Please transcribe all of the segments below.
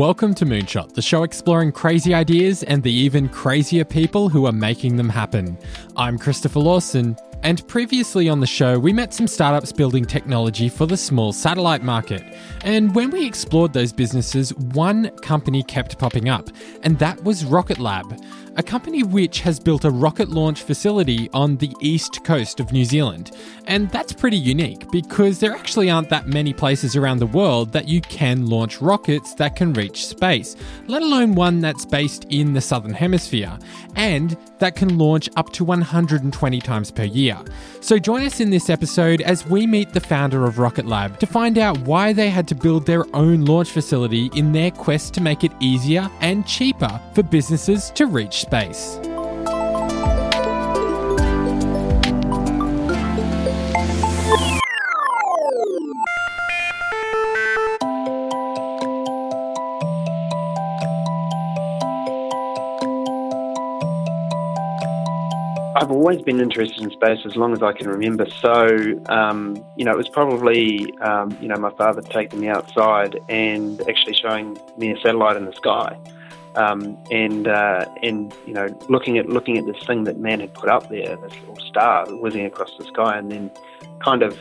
Welcome to Moonshot, the show exploring crazy ideas and the even crazier people who are making them happen. I'm Christopher Lawson, and previously on the show, we met some startups building technology for the small satellite market. And when we explored those businesses, one company kept popping up, and that was Rocket Lab a company which has built a rocket launch facility on the east coast of New Zealand. And that's pretty unique because there actually aren't that many places around the world that you can launch rockets that can reach space, let alone one that's based in the southern hemisphere, and that can launch up to 120 times per year. So join us in this episode as we meet the founder of Rocket Lab to find out why they had to build their own launch facility in their quest to make it easier and cheaper for businesses to reach space. I've always been interested in space as long as I can remember. So, um, you know, it was probably, um, you know, my father taking me outside and actually showing me a satellite in the sky um, and uh, and you know looking at looking at this thing that man had put up there, this little star whizzing across the sky, and then kind of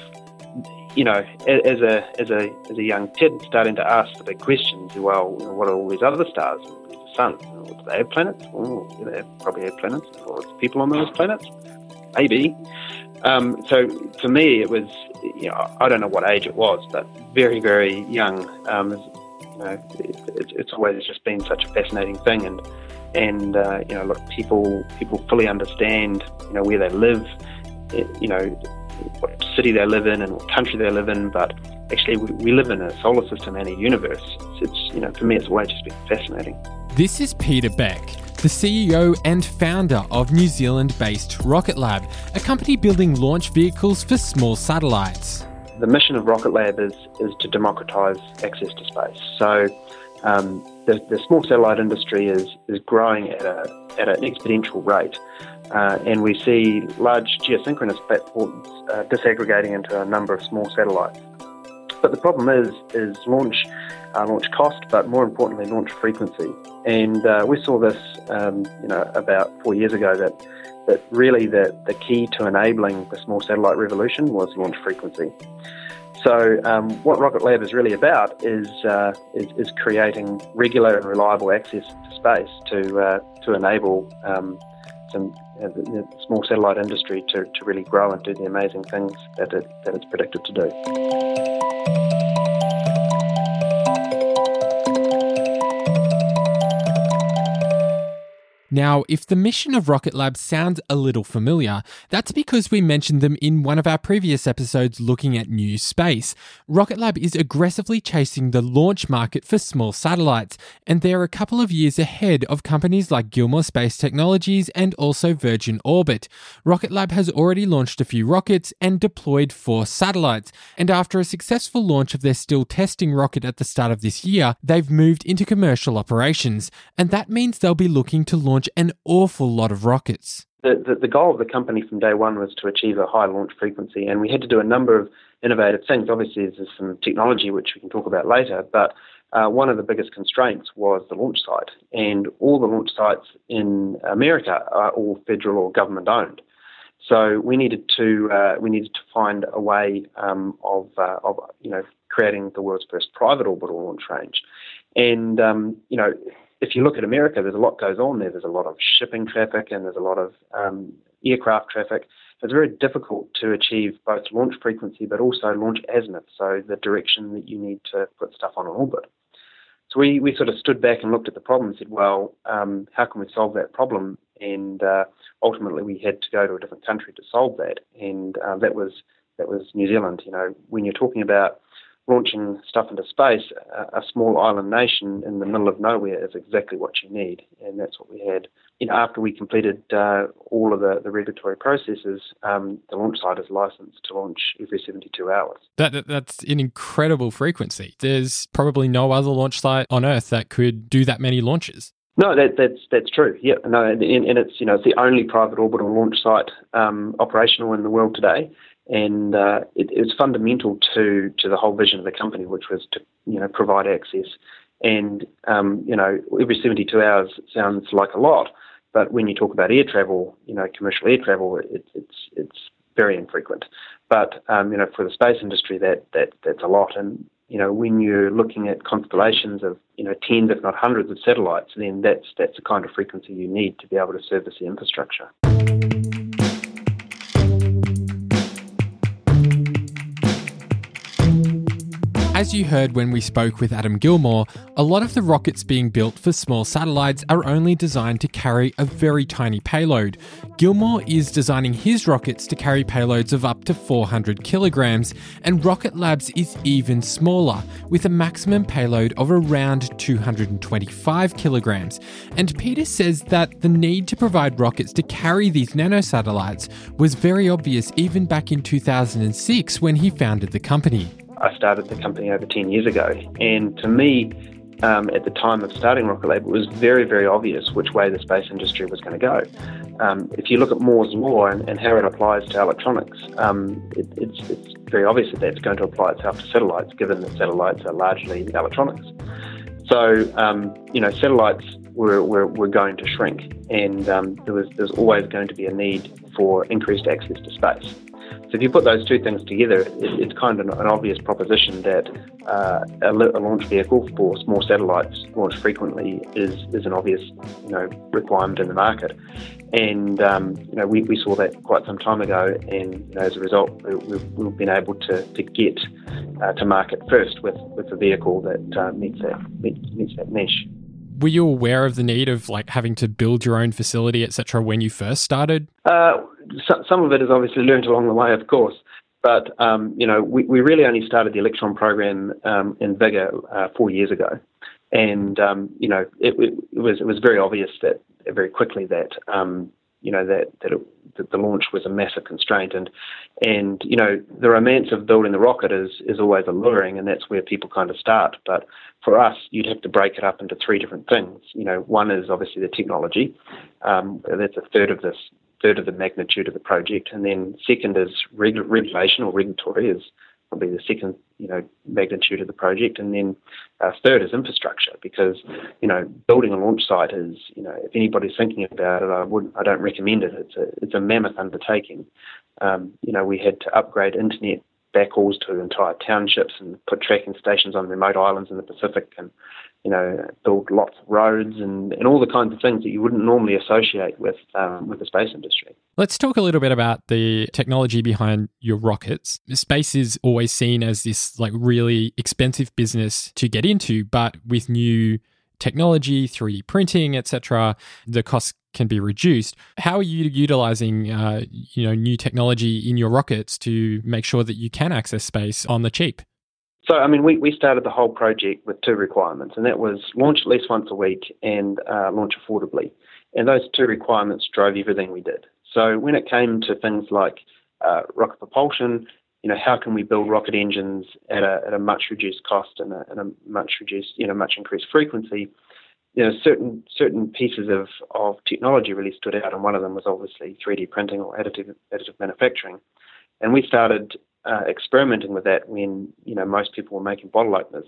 you know as a as a as a young kid starting to ask the big questions. Well, what are all these other stars? The sun. Do they have planets? Oh, they probably have planets. Or people on those planets? Maybe. Um, so for me, it was, you know, I don't know what age it was, but very, very young. Um, know, it, it's always just been such a fascinating thing, and and uh, you know, look, people people fully understand, you know, where they live, you know, what city they live in and what country they live in, but actually we, we live in a solar system and a universe. It's, it's you know, for me, it's always just been fascinating. This is Peter Beck the CEO and founder of New Zealand based Rocket Lab, a company building launch vehicles for small satellites the mission of Rocket Lab is, is to democratize access to space. So um, the, the, small satellite industry is, is growing at, a, at an exponential rate. Uh, and we see large geosynchronous platforms uh, disaggregating into a number of small satellites. But the problem is is launch uh, launch cost, but more importantly, launch frequency. And uh, we saw this, um, you know, about four years ago that that really the, the key to enabling the small satellite revolution was launch frequency. So, um, what Rocket Lab is really about is, uh, is, is creating regular and reliable access to space to uh, to enable um, some uh, the, small satellite industry to, to really grow and do the amazing things that it, that it's predicted to do. Now, if the mission of Rocket Lab sounds a little familiar, that's because we mentioned them in one of our previous episodes looking at new space. Rocket Lab is aggressively chasing the launch market for small satellites, and they're a couple of years ahead of companies like Gilmour Space Technologies and also Virgin Orbit. Rocket Lab has already launched a few rockets and deployed four satellites, and after a successful launch of their still testing rocket at the start of this year, they've moved into commercial operations, and that means they'll be looking to launch launch an awful lot of rockets. The, the, the, goal of the company from day one was to achieve a high launch frequency, and we had to do a number of innovative things. Obviously, there's some technology which we can talk about later, but uh, one of the biggest constraints was the launch site, and all the launch sites in America are all federal or government owned. So we needed to uh, we needed to find a way um, of uh, of you know creating the world's first private orbital launch range, and um, you know if you look at America, there's a lot goes on there. There's a lot of shipping traffic and there's a lot of um, aircraft traffic. It's very difficult to achieve both launch frequency but also launch azimuth, so the direction that you need to put stuff on an orbit. So we, we sort of stood back and looked at the problem and said, well, um, how can we solve that problem? And uh, ultimately, we had to go to a different country to solve that, and uh, that was that was New Zealand. You know, when you're talking about launching stuff into space, a, a, small island nation in the middle of nowhere is exactly what you need, and that's what we had. You know, after we completed uh, all of the, the regulatory processes, um, the launch site is licensed to launch every 72 hours. That, that, that's an incredible frequency. There's probably no other launch site on Earth that could do that many launches. No, that, that's that's true. Yeah, no, and, and, it's you know it's the only private orbital launch site um, operational in the world today and uh, it, it, was fundamental to to the whole vision of the company, which was to you know provide access And, um, you know, every 72 hours sounds like a lot, but when you talk about air travel, you know, commercial air travel, it, it's, it's very infrequent. But, um, you know, for the space industry, that, that, that's a lot. And, you know, when you're looking at constellations of, you know, tens, if not hundreds of satellites, then that's, that's the kind of frequency you need to be able to service the infrastructure. As you heard when we spoke with Adam Gilmour, a lot of the rockets being built for small satellites are only designed to carry a very tiny payload. Gilmour is designing his rockets to carry payloads of up to 400 kilograms, and Rocket Labs is even smaller, with a maximum payload of around 225 kilograms. And Peter says that the need to provide rockets to carry these nanosatellites was very obvious even back in 2006 when he founded the company. I started the company over 10 years ago. And to me, um, at the time of starting Rocket Lab, it was very, very obvious which way the space industry was going to go. Um, if you look at Moore's law and, and how it applies to electronics, um, it, it's, it's, very obvious that that's going to apply itself to satellites, given that satellites are largely electronics. So, um, you know, satellites were, were, were, going to shrink, and um, there was there's always going to be a need for increased access to space. So if you put those two things together, it, it's kind of an, obvious proposition that uh, a, launch vehicle for small satellites launched frequently is, is an obvious you know requirement in the market. And um, you know we, we saw that quite some time ago, and you know, as a result, we've, we've been able to, to get uh, to market first with, with a vehicle that uh, meets that meets, meets that niche were you aware of the need of like having to build your own facility, etc., when you first started? Uh, so, some of it is obviously learned along the way, of course. But um, you know, we, we really only started the Electron program um, in vigor uh, four years ago, and um, you know, it, it, was it was very obvious that very quickly that um, you know that that, it, that, the launch was a massive constraint, and and you know the romance of building the rocket is is always alluring, and that's where people kind of start. But for us, you'd have to break it up into three different things. You know, one is obviously the technology. Um, that's a third of this third of the magnitude of the project, and then second is reg- regulation or regulatory is probably the second, you know, magnitude of the project, and then uh, third is infrastructure because, you know, building a launch site is, you know, if anybody's thinking about it, I would I don't recommend it. It's a it's a mammoth undertaking. Um, you know, we had to upgrade internet backhauls to entire townships and put tracking stations on remote islands in the Pacific and you know, build lots of roads and, and all the kinds of things that you wouldn't normally associate with um, with the space industry. Let's talk a little bit about the technology behind your rockets. Space is always seen as this like really expensive business to get into, but with new technology, 3D printing, etc., the costs can be reduced. How are you utilizing, uh, you know, new technology in your rockets to make sure that you can access space on the cheap? So, I mean, we, we started the whole project with two requirements, and that was launch at least once a week and uh, launch affordably. And those two requirements drove everything we did. So, when it came to things like uh, rocket propulsion, you know, how can we build rocket engines at a, at a much reduced cost and a, and a much reduced, you know, much increased frequency? You know, certain certain pieces of, of technology really stood out, and one of them was obviously 3D printing or additive additive manufacturing. And we started uh, experimenting with that when you know most people were making bottle openers.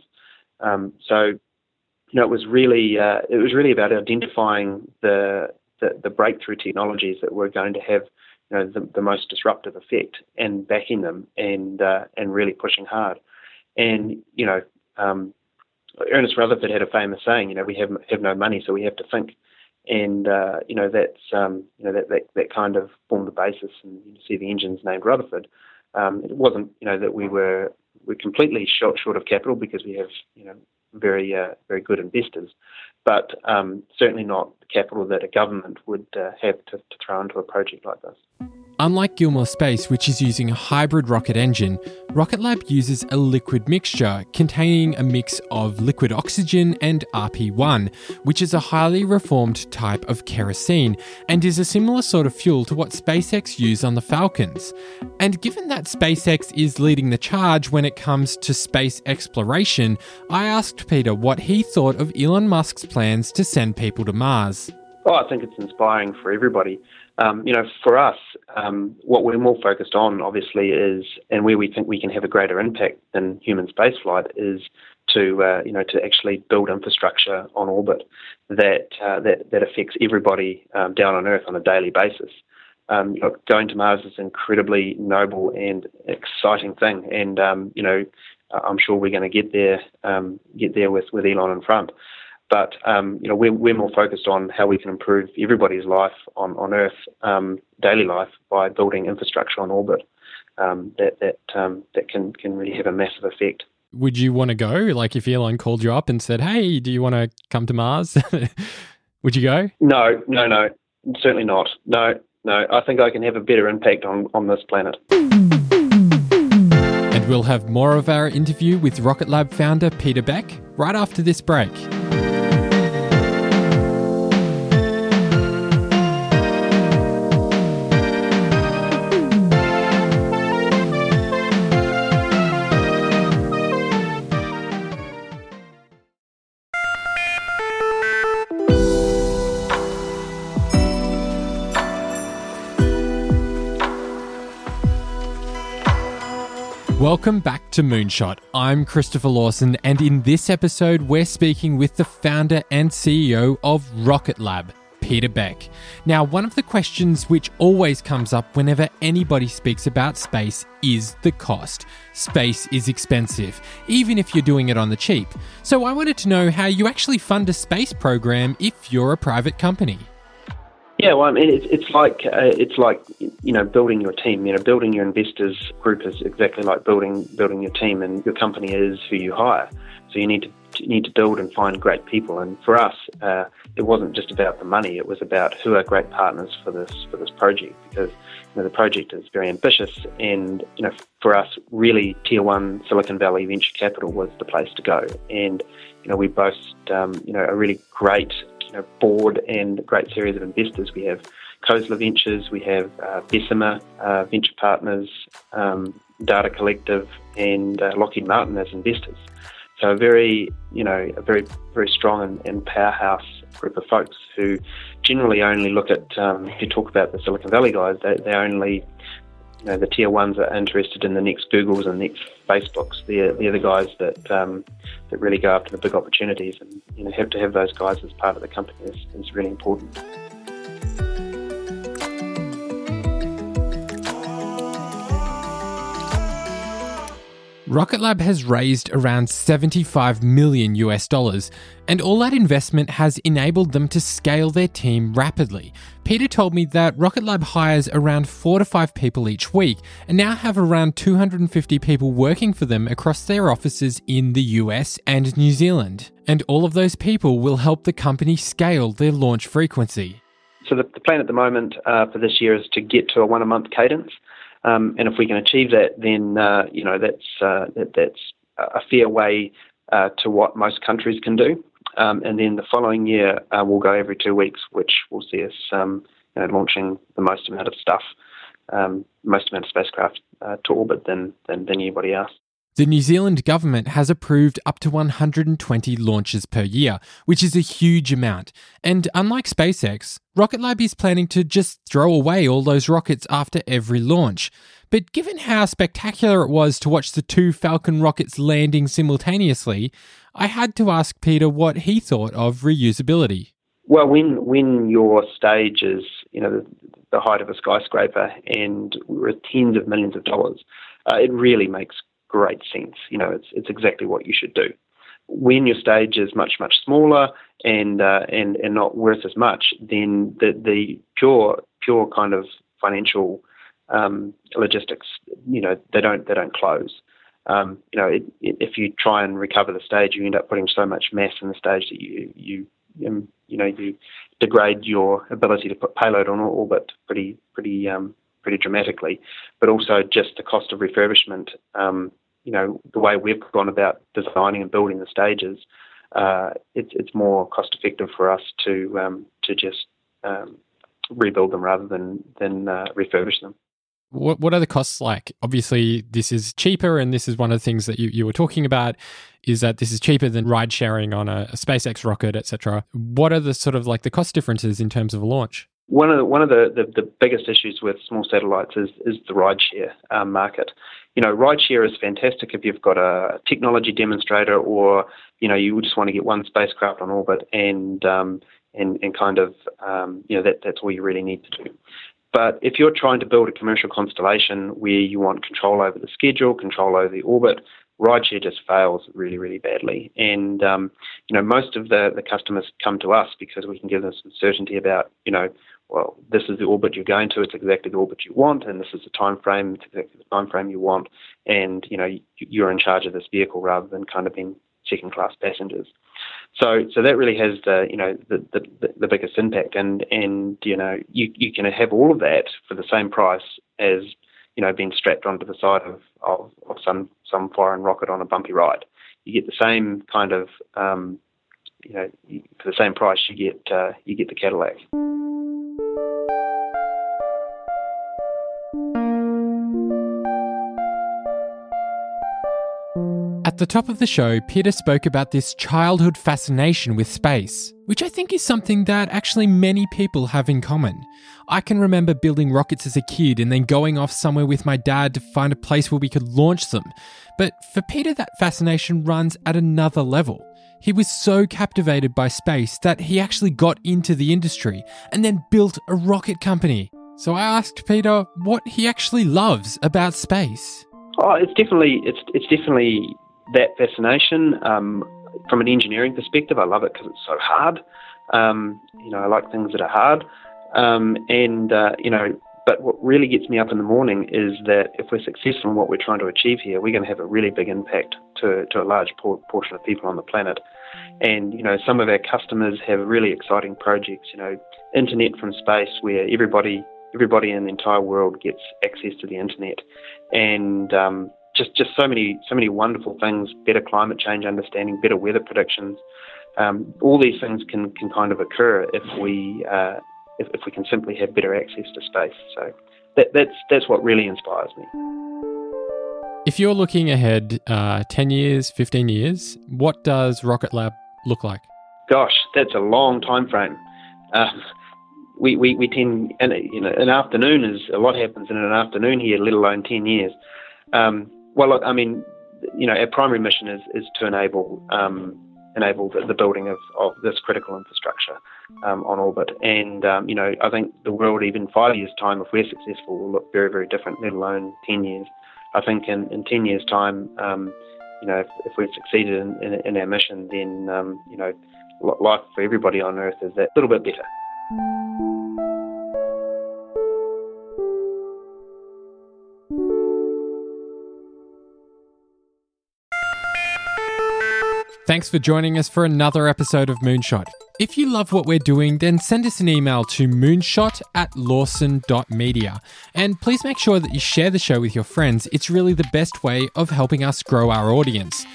Um, so you know it was really uh, it was really about identifying the, the, the breakthrough technologies that were going to have you know the, the most disruptive effect and backing them and uh, and really pushing hard. And you know um, Ernest Rutherford had a famous saying, you know we have have no money, so we have to think. And uh, you know that's um, you know that, that that kind of formed the basis, and you see the engines named Rutherford. Um, it wasn't, you know, that we were we're completely short short of capital because we have, you know, very uh, very good investors, but um, certainly not the capital that a government would uh, have to, to throw into a project like this. Unlike Gilmour Space, which is using a hybrid rocket engine, Rocket Lab uses a liquid mixture containing a mix of liquid oxygen and RP1, which is a highly reformed type of kerosene and is a similar sort of fuel to what SpaceX use on the Falcons. And given that SpaceX is leading the charge when it comes to space exploration, I asked Peter what he thought of Elon Musk's plans to send people to Mars. Oh, I think it's inspiring for everybody. Um, you know, for us, um, what we're more focused on, obviously, is and where we think we can have a greater impact than human spaceflight is to uh, you know to actually build infrastructure on orbit that uh, that that affects everybody um, down on Earth on a daily basis. Um, going to Mars is an incredibly noble and exciting thing, and um, you know I'm sure we're going to get there um, get there with, with Elon in front. But um, you know we're, we're more focused on how we can improve everybody's life on on Earth, um, daily life, by building infrastructure on orbit that that that can can really have a massive effect would you want to go? Like if Elon called you up and said, "Hey, do you want to come to Mars?" would you go? No, no, no, certainly not. No, no. I think I can have a better impact on on this planet. And we'll have more of our interview with Rocket Lab founder Peter Beck right after this break. Welcome back to Moonshot. I'm Christopher Lawson, and in this episode, we're speaking with the founder and CEO of Rocket Lab, Peter Beck. Now, one of the questions which always comes up whenever anybody speaks about space is the cost. Space is expensive, even if you're doing it on the cheap. So, I wanted to know how you actually fund a space program if you're a private company. Yeah, well, I mean, it's, it's like uh, it's like you know building your team. You know, building your investors group is exactly like building building your team, and your company is who you hire. So you need to you need to build and find great people. And for us, uh, it wasn't just about the money; it was about who are great partners for this for this project because you know, the project is very ambitious. And you know, for us, really, tier one Silicon Valley venture capital was the place to go. And you know, we boast um, you know a really great you know, board and great series of investors. We have Khosla Ventures, we have uh, Bessemer uh, Venture Partners, um, Data Collective, and uh, Lockheed Martin as investors. So a very, you know, a very, very strong and, and powerhouse group of folks who generally only look at, um, if you talk about the Silicon Valley guys, they, they only you know, the tier ones are interested in the next Googles and next Facebooks. They're, they're the guys that um, that really go after the big opportunities, and you know, have to have those guys as part of the company is, is really important. Rocket Lab has raised around 75 million US dollars, and all that investment has enabled them to scale their team rapidly. Peter told me that Rocket Lab hires around 4 to 5 people each week and now have around 250 people working for them across their offices in the US and New Zealand. And all of those people will help the company scale their launch frequency. So, the, plan at the moment uh, for this year is to get to a one a month cadence. Um, and if we can achieve that, then uh, you know that's uh, that, that's a fair way uh, to what most countries can do. Um, and then the following year, uh, we'll go every two weeks, which will see us um, you know, launching the most amount of stuff, um, most amount of spacecraft uh, to orbit than, than than anybody else. The New Zealand government has approved up to 120 launches per year, which is a huge amount. And unlike SpaceX, Rocket Lab is planning to just throw away all those rockets after every launch. But given how spectacular it was to watch the two Falcon rockets landing simultaneously, I had to ask Peter what he thought of reusability. Well, when when your stage is you know the, height of a skyscraper and worth tens of millions of dollars, uh, it really makes great sense. You know, it's it's exactly what you should do. When your stage is much much smaller and uh, and and not worth as much, then the the pure pure kind of financial um, logistics, you know, they don't they don't close. Um, you know, it, it, if you try and recover the stage, you end up putting so much mass in the stage that you you um, you know you degrade your ability to put payload on orbit pretty pretty um, pretty dramatically. But also just the cost of refurbishment um, you know, the way we've gone about designing and building the stages, uh, it's it's more cost effective for us to um, to just um, rebuild them rather than than uh, refurbish them. What what are the costs like? Obviously, this is cheaper, and this is one of the things that you, you were talking about. Is that this is cheaper than ride sharing on a, a SpaceX rocket, etc. What are the sort of like the cost differences in terms of a launch? One of the, one of the, the, the biggest issues with small satellites is is the rideshare um, market, you know, rideshare is fantastic if you've got a technology demonstrator or, you know, you just want to get one spacecraft on orbit and, um, and, and kind of, um, you know, that, that's all you really need to do. But if you're trying to build a commercial constellation where you want control over the schedule, control over the orbit, rideshare just fails really, really badly. And um, you know, most of the, the customers come to us because we can give them some certainty about, you know, well, this is the orbit you're going to, it's exactly the orbit you want, and this is the time frame, it's exactly the time frame you want, and you know, you're in charge of this vehicle rather than kind of being second class passengers. So, so that really has the you know the, the, the biggest impact, and and you know you you can have all of that for the same price as you know being strapped onto the side of, of, of some some foreign rocket on a bumpy ride. You get the same kind of um, you know for the same price you get uh, you get the Cadillac. The top of the show, Peter spoke about this childhood fascination with space, which I think is something that actually many people have in common. I can remember building rockets as a kid and then going off somewhere with my dad to find a place where we could launch them. But for Peter, that fascination runs at another level. He was so captivated by space that he actually got into the industry and then built a rocket company. So I asked Peter what he actually loves about space. Oh, it's definitely it's it's definitely that fascination. Um, from an engineering perspective, I love it because it's so hard. Um, you know, I like things that are hard. Um, and, uh, you know, but what really gets me up in the morning is that if we're successful in what we're trying to achieve here, we're going to have a really big impact to, to a large por- portion of people on the planet. And, you know, some of our customers have really exciting projects, you know, internet from space where everybody everybody in the entire world gets access to the internet. And, um, just just so many so many wonderful things. Better climate change understanding, better weather predictions. Um, all these things can can kind of occur if we uh, if, if we can simply have better access to space. So that, that's that's what really inspires me. If you're looking ahead uh, 10 years, 15 years, what does Rocket Lab look like? Gosh, that's a long time frame. Uh, we, we, we tend, and you know, an afternoon is a lot happens in an afternoon here, let alone 10 years. Um, well, I mean, you know, our primary mission is, is to enable um, enable the, the, building of, of this critical infrastructure um, on orbit. And, um, you know, I think the world, even five years' time, if we're successful, will look very, very different, let alone 10 years. I think in, in 10 years' time, um, you know, if, if we've succeeded in, in, in our mission, then, um, you know, life for everybody on Earth is that little bit better. Thanks for joining us for another episode of Moonshot. If you love what we're doing, then send us an email to moonshot at lawson.media. And please make sure that you share the show with your friends. It's really the best way of helping us grow our audience.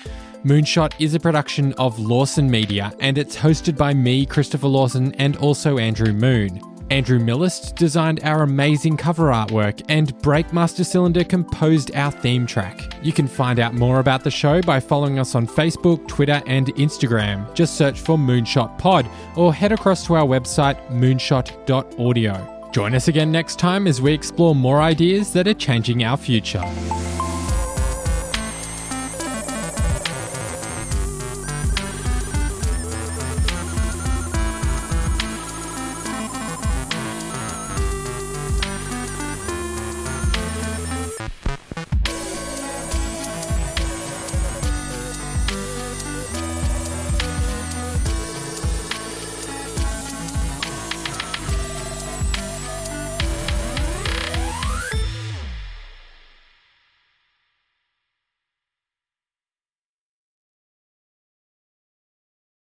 Moonshot is a production of Lawson Media, and it's hosted by me, Christopher Lawson, and also Andrew Moon. Andrew Millist designed our amazing cover artwork, and Breakmaster Cylinder composed our theme track. You can find out more about the show by following us on Facebook, Twitter, and Instagram. Just search for Moonshot Pod or head across to our website, moonshot.audio. Join us again next time as we explore more ideas that are changing our future.